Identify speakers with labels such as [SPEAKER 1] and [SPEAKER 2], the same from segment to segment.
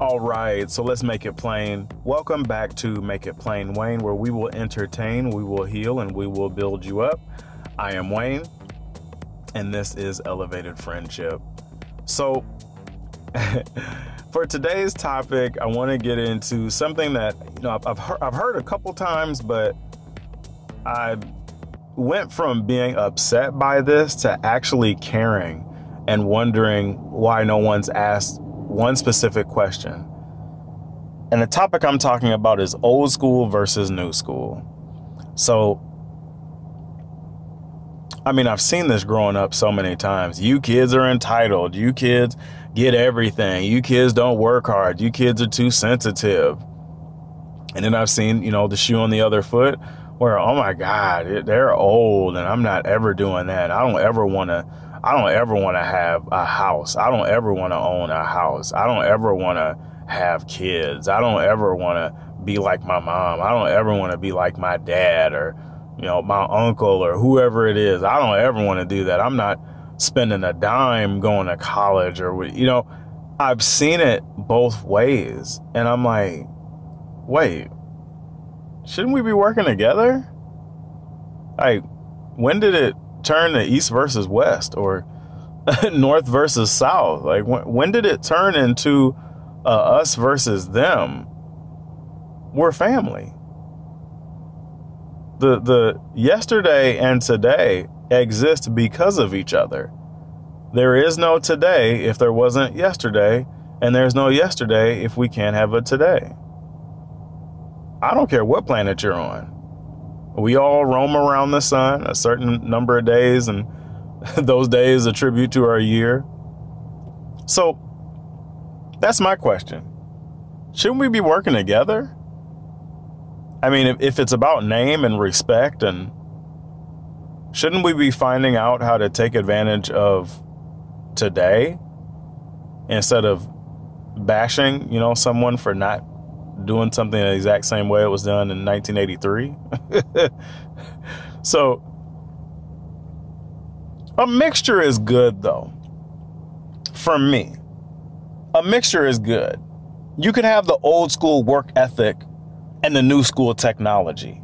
[SPEAKER 1] All right, so let's make it plain. Welcome back to Make It Plain Wayne, where we will entertain, we will heal, and we will build you up. I am Wayne, and this is Elevated Friendship. So, for today's topic, I want to get into something that you know I've heard, I've heard a couple times, but I went from being upset by this to actually caring and wondering why no one's asked one specific question. And the topic I'm talking about is old school versus new school. So, I mean, I've seen this growing up so many times. You kids are entitled. You kids get everything. You kids don't work hard. You kids are too sensitive. And then I've seen, you know, the shoe on the other foot where, oh my God, they're old and I'm not ever doing that. I don't ever want to I don't ever want to have a house. I don't ever want to own a house. I don't ever want to have kids. I don't ever want to be like my mom. I don't ever want to be like my dad or, you know, my uncle or whoever it is. I don't ever want to do that. I'm not spending a dime going to college or, you know, I've seen it both ways. And I'm like, wait, shouldn't we be working together? Like, when did it turn to east versus west or north versus south? Like when, when did it turn into uh, us versus them? We're family. The the yesterday and today exist because of each other. There is no today if there wasn't yesterday, and there's no yesterday if we can't have a today. I don't care what planet you're on. We all roam around the sun a certain number of days, and those days attribute to our year. So that's my question. Shouldn't we be working together? I mean, if, if it's about name and respect, and shouldn't we be finding out how to take advantage of today instead of bashing, you know, someone for not doing something the exact same way it was done in 1983. so a mixture is good though. For me, a mixture is good. You can have the old school work ethic and the new school technology.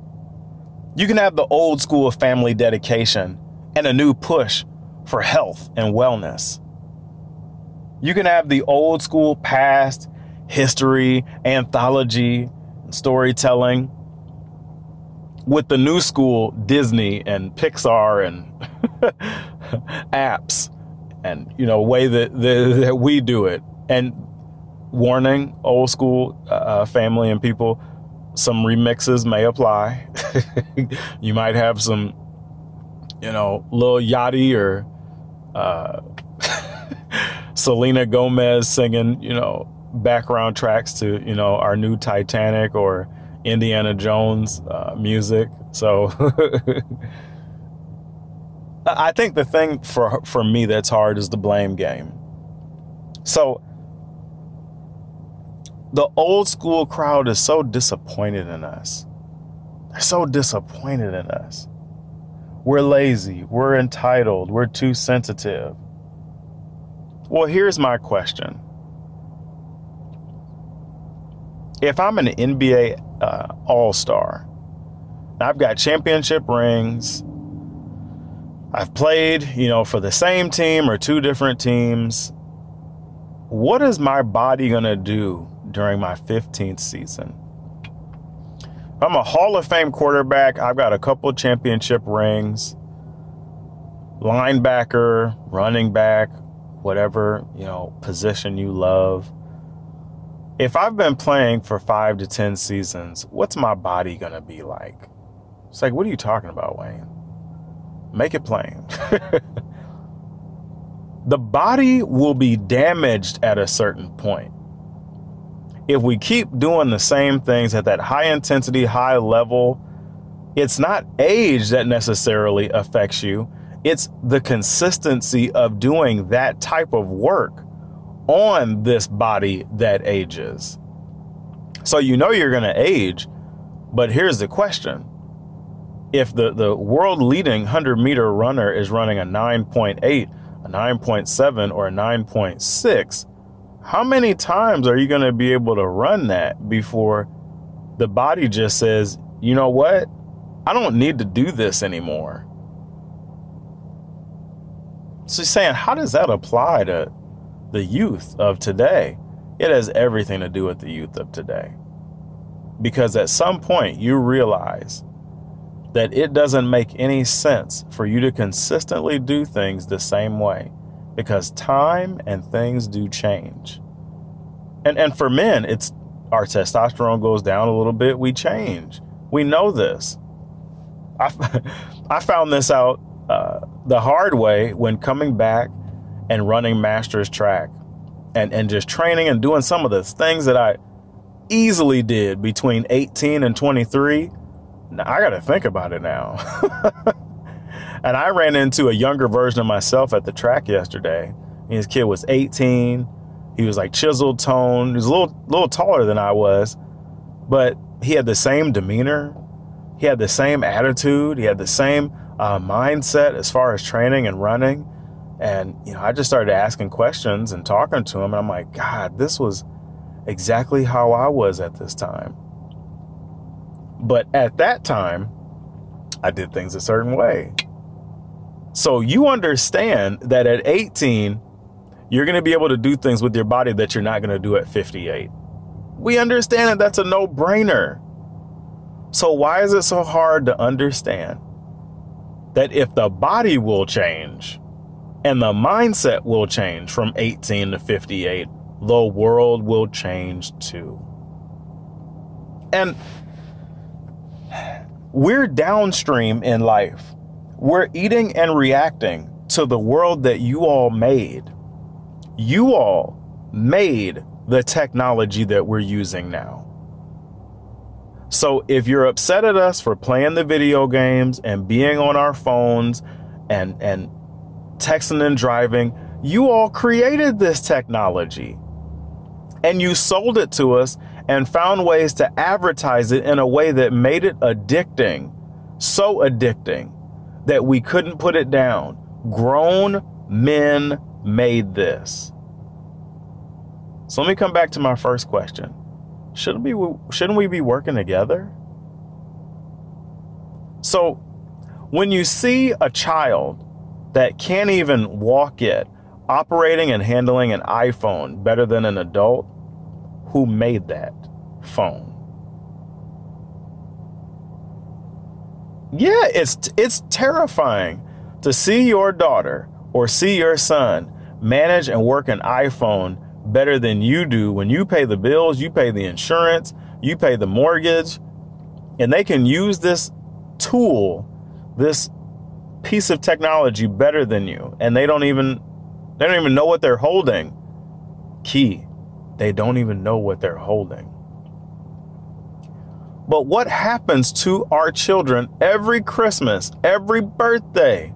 [SPEAKER 1] You can have the old school family dedication and a new push for health and wellness. You can have the old school past history, anthology, storytelling with the new school Disney and Pixar and apps and you know way that, that, that we do it. And warning old school uh, uh family and people some remixes may apply. You might have some you know Lil Yachty or uh, Selena Gomez singing you know background tracks to you know our new Titanic or Indiana Jones uh, music. So I think the thing for for me that's hard is the blame game. So the old school crowd is so disappointed in us. They're so disappointed in us. We're lazy, we're entitled, we're too sensitive. Well, here's my question if I'm an NBA uh, All Star, I've got championship rings. I've played, you know, for the same team or two different teams. What is my body going to do during my 15th season? I'm a Hall of Fame quarterback. I've got a couple championship rings. Linebacker, running back, whatever, you know, position you love if I've been playing for five to 10 seasons, what's my body going to be like? It's like, what are you talking about, Wayne? Make it plain. the body will be damaged at a certain point. If we keep doing the same things at that high intensity, high level, it's not age that necessarily affects you. It's the consistency of doing that type of work on this body that ages. So you know you're going to age, but here's the question. If the, the world leading 100 meter runner is running a 9.8, a 9.7, or a 9.6, how many times are you going to be able to run that before the body just says, you know what? I don't need to do this anymore. So he's saying, how does that apply to the youth of today? It has everything to do with the youth of today. Because at some point you realize that it doesn't make any sense for you to consistently do things the same way because time and things do change. And and for men, it's our testosterone goes down a little bit, we change. We know this. I, I found this out uh, the hard way when coming back and running master's track and, and just training and doing some of the things that I easily did between 18 and 23. Now, I got to think about it now. and I ran into a younger version of myself at the track yesterday. His kid was 18. He was like chiseled tone. He was a little, little taller than I was, but he had the same demeanor. He had the same attitude. He had the same uh, mindset as far as training and running. And, you know, I just started asking questions and talking to him. And I'm like, God, this was exactly how I was at this time. But at that time, I did things a certain way. So you understand that at 18, you're going to be able to do things with your body that you're not going to do at 58. We understand that that's a no brainer. So why is it so hard to understand that if the body will change and the mindset will change from 18 to 58, the world will change too. And we're downstream in life. We're eating and reacting to the world that you all made. You all made the technology that we're using now. So if you're upset at us for playing the video games and being on our phones and and texting and driving, you all created this technology. And you sold it to us and found ways to advertise it in a way that made it addicting. So addicting that we couldn't put it down. Grown men made this. So let me come back to my first question. Shouldn't we shouldn't we be working together? So when you see a child that can't even walk yet operating and handling an iPhone better than an adult, who made that phone? Yeah, it's it's terrifying to see your daughter or see your son manage and work an iPhone better than you do when you pay the bills, you pay the insurance, you pay the mortgage, and they can use this tool, this piece of technology better than you. And they don't even they don't even know what they're holding. Key. They don't even know what they're holding. But what happens to our children every Christmas, every birthday?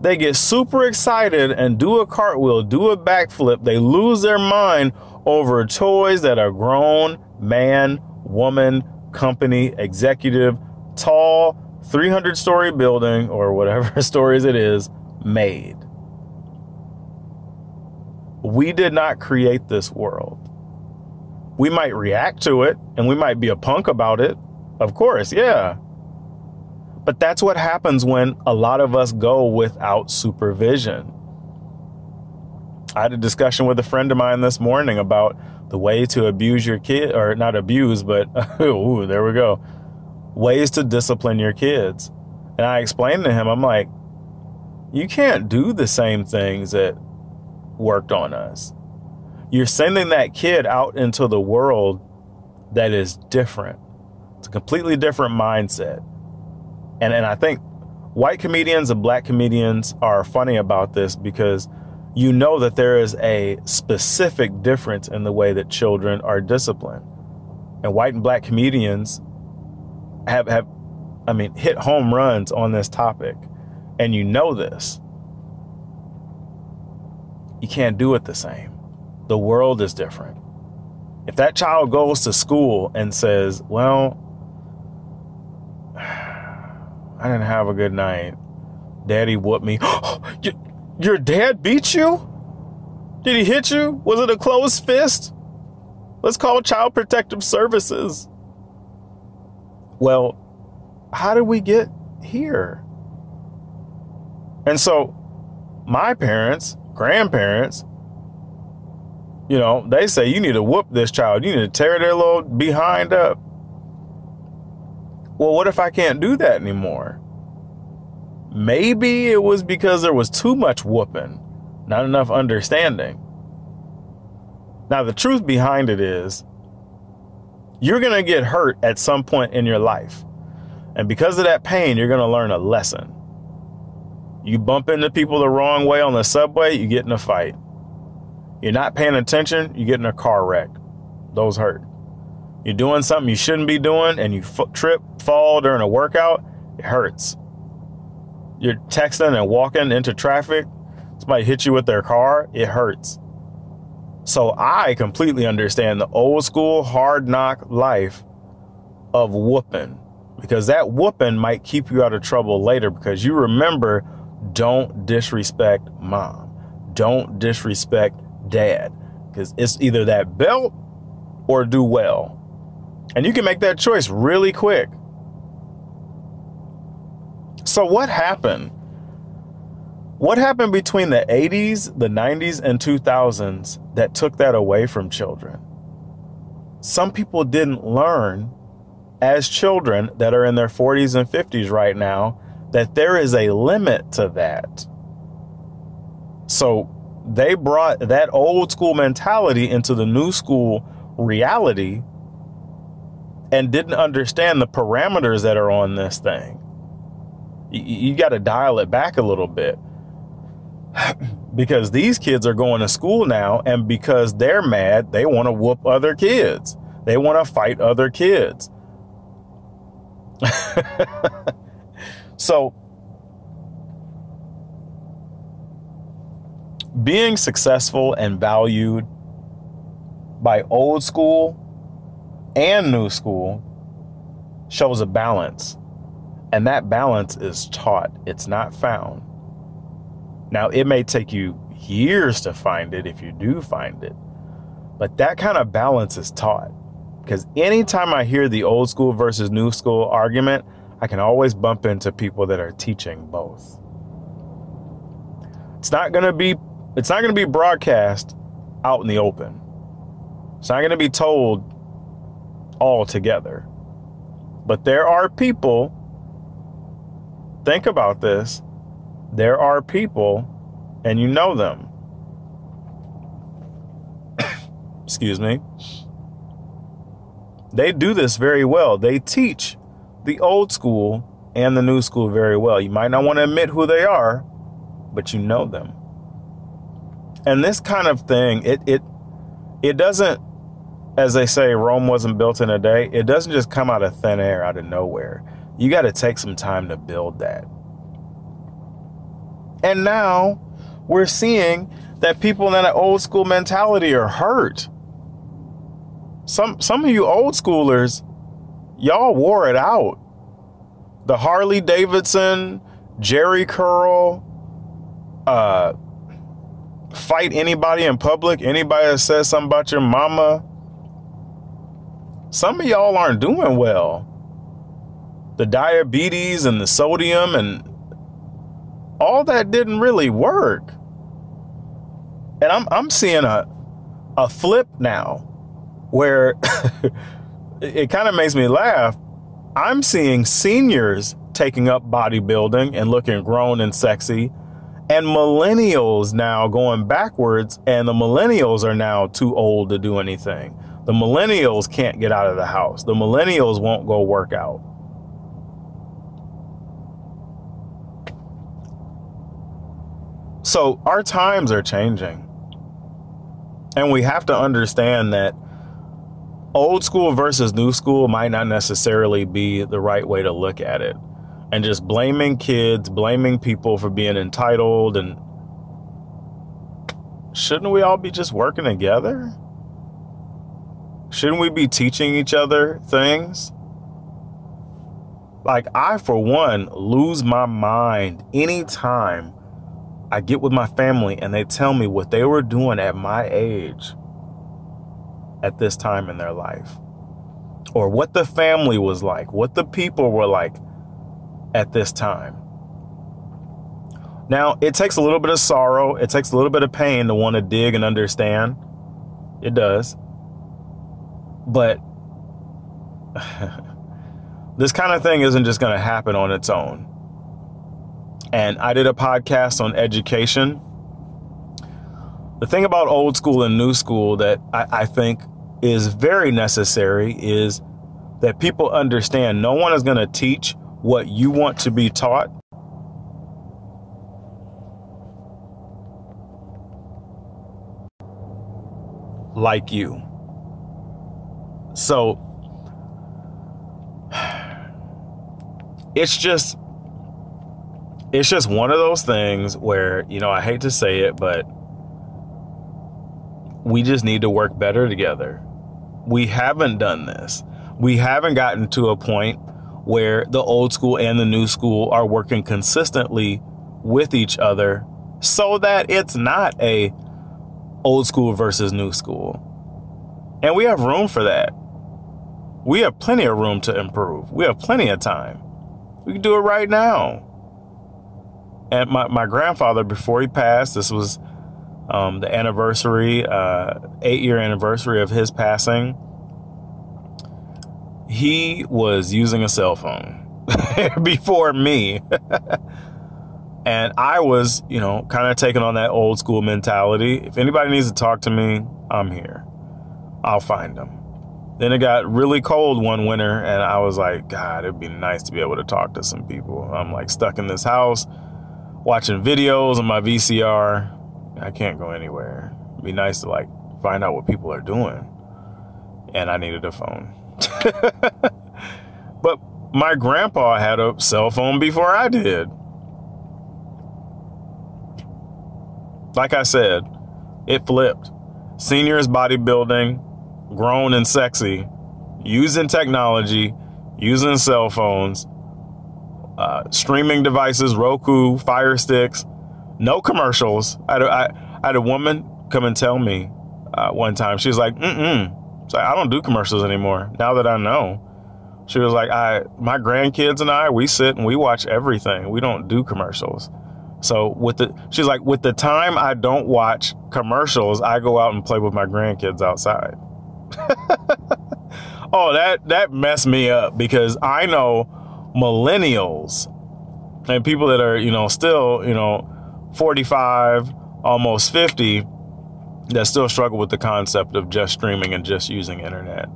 [SPEAKER 1] They get super excited and do a cartwheel, do a backflip. They lose their mind over toys that a grown man, woman, company, executive, tall, 300 story building or whatever stories it is made. We did not create this world. We might react to it and we might be a punk about it. Of course, yeah. But that's what happens when a lot of us go without supervision. I had a discussion with a friend of mine this morning about the way to abuse your kid, or not abuse, but ooh, there we go. Ways to discipline your kids. And I explained to him, I'm like, you can't do the same things that worked on us. You're sending that kid out into the world that is different. It's a completely different mindset. And and I think white comedians and black comedians are funny about this because you know that there is a specific difference in the way that children are disciplined. And white and black comedians have have I mean hit home runs on this topic. And you know this. You can't do it the same. The world is different. If that child goes to school and says, "Well, I didn't have a good night. Daddy whooped me. your, dad beat you? Did he hit you? Was it a closed fist? Let's call Child Protective Services. Well, how did we get here? And so, my parents, grandparents, you know, they say you need to whoop this child. You need to tear their little behind up. Well, what if I can't do that anymore? Maybe it was because there was too much whooping, not enough understanding. Now, the truth behind it is you're going to get hurt at some point in your life. And because of that pain, you're going to learn a lesson. You bump into people the wrong way on the subway, you get in a fight. You're not paying attention, you get in a car wreck. Those hurt. You're doing something you shouldn't be doing and you f- trip, fall during a workout, it hurts. You're texting and walking into traffic, somebody hits you with their car, it hurts. So I completely understand the old school hard knock life of whooping because that whooping might keep you out of trouble later because you remember don't disrespect mom. Don't disrespect dad. Because it's either that belt or do well. And you can make that choice really quick. So, what happened? What happened between the 80s, the 90s, and 2000s that took that away from children? Some people didn't learn as children that are in their 40s and 50s right now that there is a limit to that. So they brought that old school mentality into the new school reality and didn't understand the parameters that are on this thing. You, you got to dial it back a little bit because these kids are going to school now, and because they're mad, they want to whoop other kids, they want to fight other kids. So, being successful and valued by old school and new school shows a balance. And that balance is taught, it's not found. Now, it may take you years to find it if you do find it, but that kind of balance is taught. Because anytime I hear the old school versus new school argument, I can always bump into people that are teaching both. It's not going to be it's not going to be broadcast out in the open. It's not going to be told all together. But there are people think about this. There are people and you know them. Excuse me. They do this very well. They teach the old school and the new school very well. You might not want to admit who they are, but you know them. And this kind of thing, it it it doesn't as they say Rome wasn't built in a day. It doesn't just come out of thin air out of nowhere. You got to take some time to build that. And now we're seeing that people in that old school mentality are hurt. Some some of you old schoolers y'all wore it out. The Harley Davidson, Jheri curl, uh, fight anybody in public, anybody that says something about your mama. Some of y'all aren't doing well. The diabetes and the sodium and all that didn't really work. And I'm I'm seeing a a flip now where it kind of makes me laugh. I'm seeing seniors taking up bodybuilding and looking grown and sexy, and millennials now going backwards, and the millennials are now too old to do anything. The millennials can't get out of the house. The millennials won't go work out. So our times are changing. And we have to understand that old school versus new school might not necessarily be the right way to look at it. And just blaming kids, blaming people for being entitled, and shouldn't we all be just working together? Shouldn't we be teaching each other things? Like, I, for one, lose my mind anytime I get with my family and they tell me what they were doing at my age at this time in their life, or what the family was like, what the people were like at this time. Now, it takes a little bit of sorrow, it takes a little bit of pain to want to dig and understand. It does. But this kind of thing isn't just going to happen on its own. And I did a podcast on education. The thing about old school and new school that I, I think is very necessary is that people understand no one is going to teach what you want to be taught. Like you. So it's just it's just one of those things where, you know, I hate to say it, but we just need to work better together. We haven't done this. We haven't gotten to a point where the old school and the new school are working consistently with each other so that it's not a old school versus new school. And we have room for that. We have plenty of room to improve. We have plenty of time. We can do it right now. And my, my grandfather, before he passed, this was um, the anniversary, uh, eight year anniversary of his passing. He was using a cell phone before me. and I was, you know, kind of taking on that old school mentality. If anybody needs to talk to me, I'm here. I'll find them. Then it got really cold one winter, and I was like, God, it'd be nice to be able to talk to some people. I'm like stuck in this house, watching videos on my VCR. I can't go anywhere. It'd be nice to like find out what people are doing. And I needed a phone. but my grandpa had a cell phone before I did. Like I said, it flipped. Seniors bodybuilding, grown and sexy, using technology, using cell phones, uh, streaming devices, Roku, Fire Sticks, no commercials. I had a, I, I had a woman come and tell me uh, one time, she was like, mm-mm. I don't do commercials anymore now that I know. She was like, I, my grandkids and I, we sit and we watch everything. We don't do commercials. So with the, she's like, with the time I don't watch commercials, I go out and play with my grandkids outside. oh, that that messed me up because I know millennials and people that are, you know, still, you know, 45, almost 50 that still struggle with the concept of just streaming and just using internet.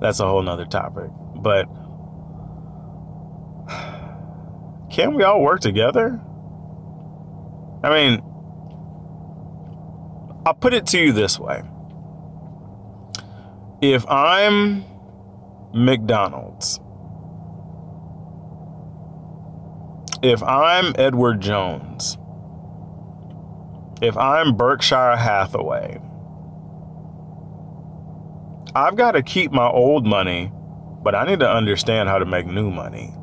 [SPEAKER 1] That's a whole nother topic. But can we all work together? I mean, I'll put it to you this way if I'm McDonald's, if I'm Edward Jones, if I'm Berkshire Hathaway, I've got to keep my old money, but I need to understand how to make new money.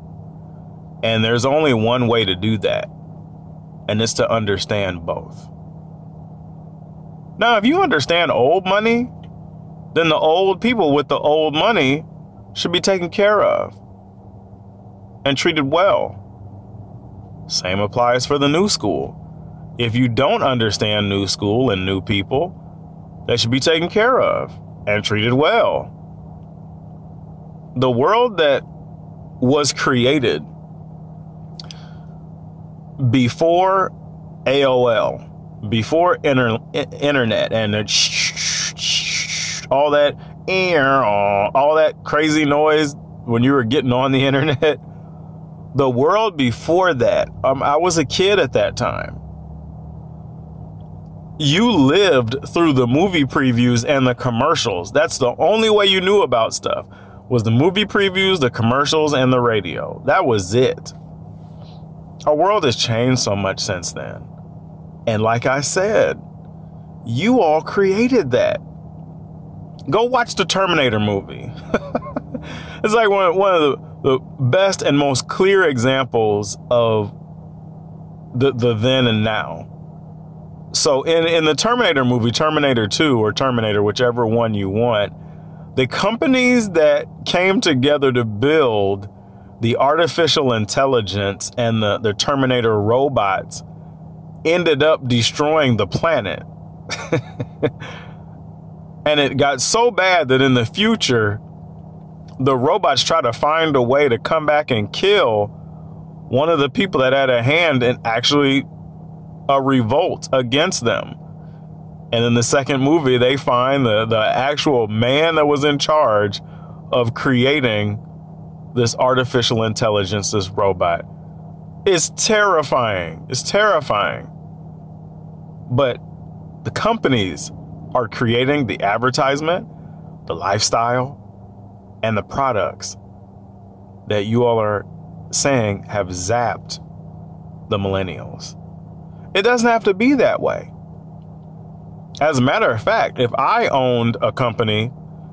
[SPEAKER 1] And there's only one way to do that, and it's to understand both. Now, if you understand old money, then the old people with the old money should be taken care of and treated well. Same applies for the new school. If you don't understand new school and new people, they should be taken care of and treated well. The world that was created before AOL, before inter- internet and all that all that crazy noise when you were getting on the internet. The world before that, um, I was a kid at that time. You lived through the movie previews and the commercials. That's the only way you knew about stuff. Was the movie previews, the commercials, and the radio. That was it. Our world has changed so much since then. And like I said, you all created that. Go watch the Terminator movie. it's like one, one of the, the best and most clear examples of the, the then and now. So in, in the Terminator movie, Terminator 2 or Terminator, whichever one you want, the companies that came together to build the artificial intelligence and the, the Terminator robots ended up destroying the planet. and it got so bad that in the future, the robots try to find a way to come back and kill one of the people that had a hand in actually a revolt against them. And in the second movie, they find the, the actual man that was in charge of creating this artificial intelligence, this robot. It's terrifying. It's terrifying. But the companies are creating the advertisement, the lifestyle, and the products that you all are saying have zapped the millennials. It doesn't have to be that way. As a matter of fact, if I owned a company,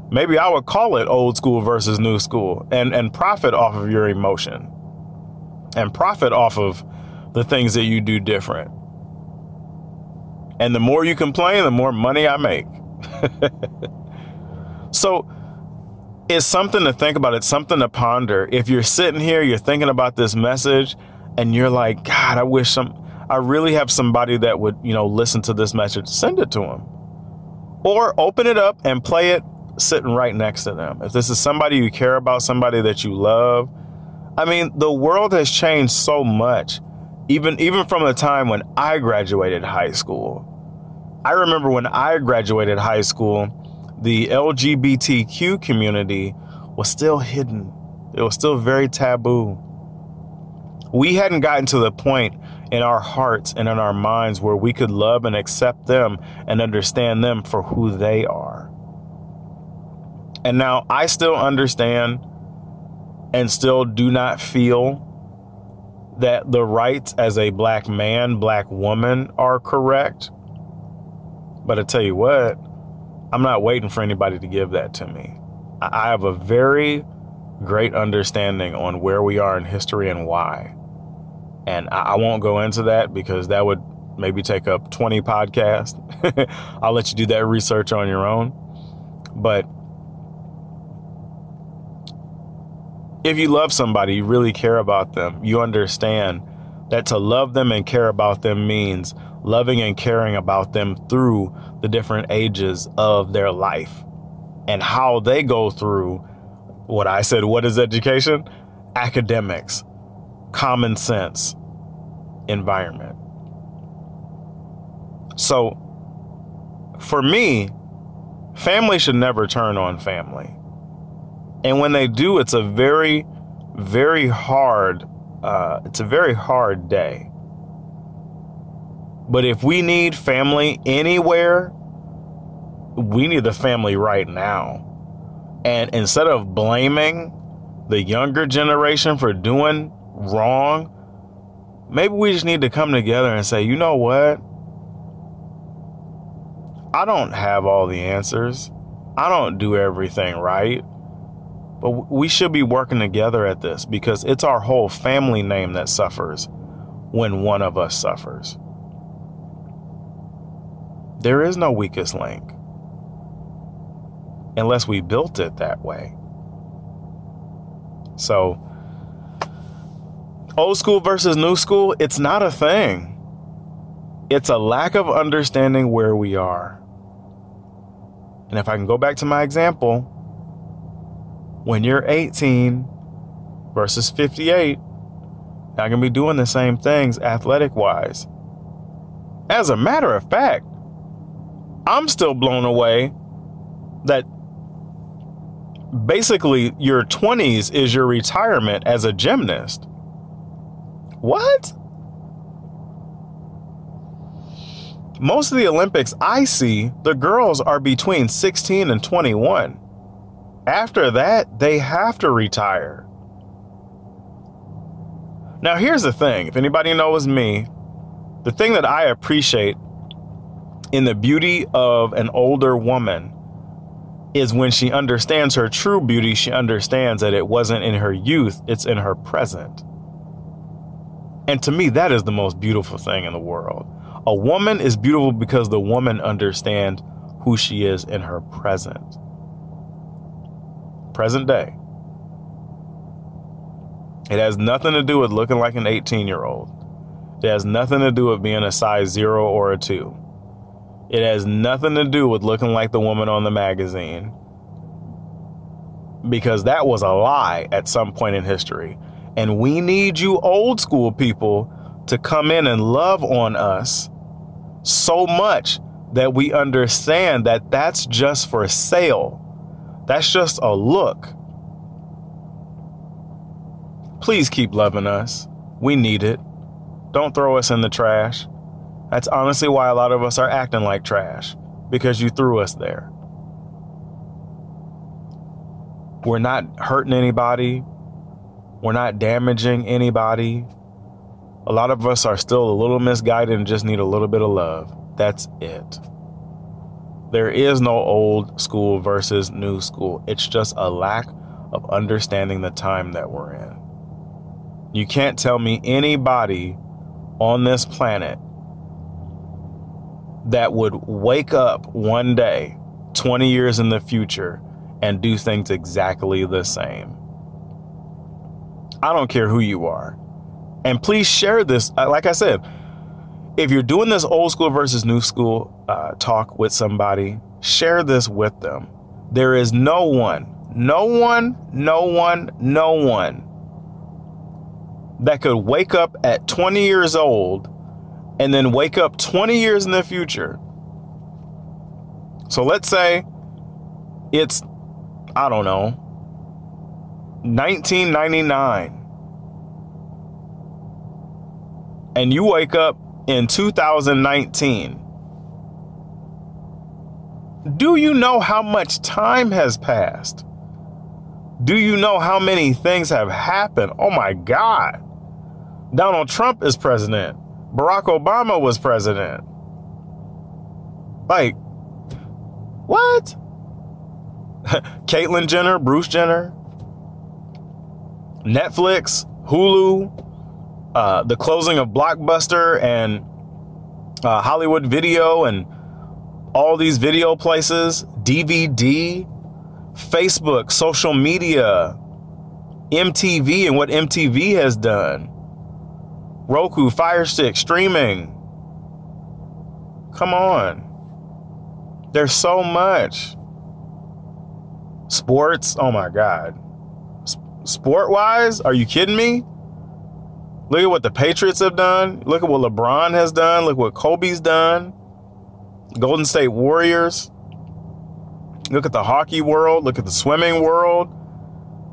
[SPEAKER 1] maybe I would call it old school versus new school and, and profit off of your emotion and profit off of the things that you do different. And the more you complain, the more money I make. so it's something to think about. It's something to ponder. If you're sitting here, you're thinking about this message, and you're like, God, I wish some, I really have somebody that would, you know, listen to this message. Send it to them, or open it up and play it sitting right next to them. If this is somebody you care about, somebody that you love, I mean, the world has changed so much. Even even from the time when I graduated high school. I remember when I graduated high school, the LGBTQ community was still hidden. It was still very taboo. We hadn't gotten to the point in our hearts and in our minds where we could love and accept them and understand them for who they are. And now I still understand and still do not feel that the rights as a black man, black woman are correct. But I tell you what, I'm not waiting for anybody to give that to me. I have a very great understanding on where we are in history and why. And I won't go into that because that would maybe take up 20 podcasts. I'll let you do that research on your own. But if you love somebody, you really care about them, you understand that to love them and care about them means loving and caring about them through the different ages of their life and how they go through what I said, what is education? Academics, common sense, environment. So for me, family should never turn on family. And when they do, it's a very, very hard, uh, it's a very hard day but if we need family anywhere, we need the family right now. And instead of blaming the younger generation for doing wrong, maybe we just need to come together and say, you know what? I don't have all the answers. I don't do everything right. But we should be working together at this because it's our whole family name that suffers when one of us suffers. There is no weakest link unless we built it that way. So, old school versus new school, it's not a thing. It's a lack of understanding where we are. And if I can go back to my example, when you're 18 versus 58, not going to be doing the same things athletic wise. As a matter of fact, I'm still blown away that basically your 20s is your retirement as a gymnast. What? Most of the Olympics I see, the girls are between 16 and 21. After that, they have to retire. Now, here's the thing if anybody knows me, the thing that I appreciate in the beauty of an older woman is when she understands her true beauty, she understands that it wasn't in her youth, it's in her present. And to me, that is the most beautiful thing in the world. A woman is beautiful because the woman understands who she is in her present. Present day. It has nothing to do with looking like an 18 year old. It has nothing to do with being a size zero or a two. It has nothing to do with looking like the woman on the magazine. Because that was a lie at some point in history. And we need you old school people to come in and love on us so much that we understand that that's just for sale. That's just a look. Please keep loving us. We need it. Don't throw us in the trash. That's honestly why a lot of us are acting like trash because you threw us there. We're not hurting anybody. We're not damaging anybody. A lot of us are still a little misguided and just need a little bit of love. That's it. There is no old school versus new school. It's just a lack of understanding the time that we're in. You can't tell me anybody on this planet that would wake up one day, 20 years in the future, and do things exactly the same. I don't care who you are. And please share this. Uh, like I said, if you're doing this old school versus new school uh, talk with somebody, share this with them. There is no one, no one, no one, no one that could wake up at 20 years old and then wake up 20 years in the future. So let's say it's, I don't know, 1999. And you wake up in 2019. Do you know how much time has passed? Do you know how many things have happened? Oh my God. Donald Trump is president. Barack Obama was president. Like, what? Caitlyn Jenner, Bruce Jenner, Netflix, Hulu, uh, the closing of Blockbuster and uh, Hollywood Video and all these video places, DVD, Facebook, social media, MTV, and what MTV has done. Roku, Fire Stick, streaming. Come on. There's so much. Sports, oh my God. Sport wise, are you kidding me? Look at what the Patriots have done. Look at what LeBron has done. Look what Kobe's done. Golden State Warriors. Look at the hockey world. Look at the swimming world.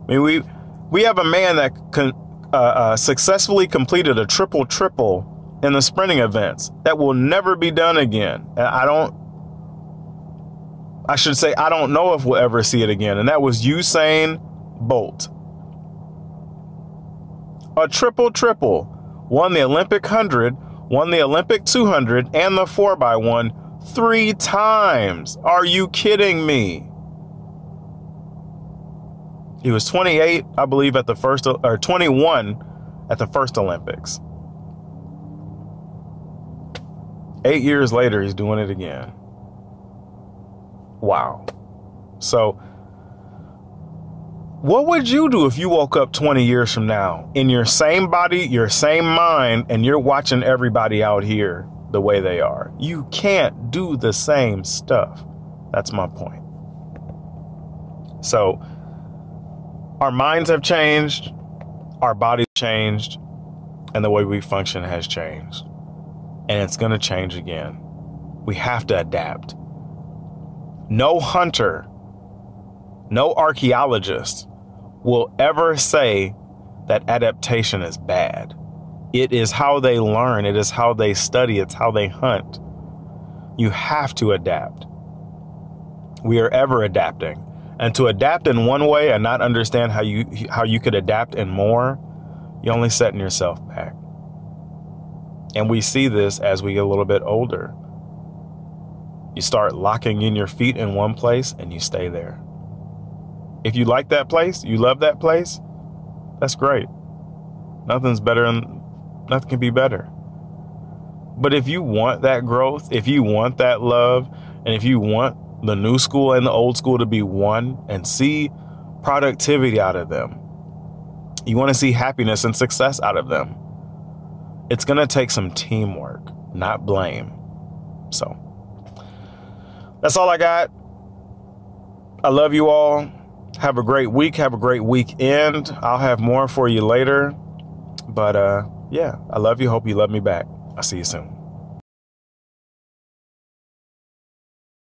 [SPEAKER 1] I mean, we we have a man that can uh, uh, successfully completed a triple triple in the sprinting events. That will never be done again. And I don't, I should say, I don't know if we'll ever see it again. And that was Usain Bolt. A triple triple. Won the Olympic 100, won the Olympic 200, and the 4x1 three times. Are you kidding me? He was 28, I believe, at the first, or 21 at the first Olympics. Eight years later, he's doing it again. Wow. So, what would you do if you woke up 20 years from now in your same body, your same mind, and you're watching everybody out here the way they are? You can't do the same stuff. That's my point. So, our minds have changed, our bodies changed, and the way we function has changed. And it's going to change again. We have to adapt. No hunter, no archaeologist will ever say that adaptation is bad. It is how they learn, it is how they study, it's how they hunt. You have to adapt. We are ever adapting. And to adapt in one way and not understand how you how you could adapt in more, you're only setting yourself back. And we see this as we get a little bit older. You start locking in your feet in one place and you stay there. If you like that place, you love that place, that's great. Nothing's better and nothing can be better. But if you want that growth, if you want that love, and if you want the new school and the old school to be one and see productivity out of them, you want to see happiness and success out of them, it's going to take some teamwork, not blame. So that's all I got. I love you all. Have a great week. Have a great weekend. I'll have more for you later. But uh, yeah, I love you. Hope you love me back. I'll see you soon.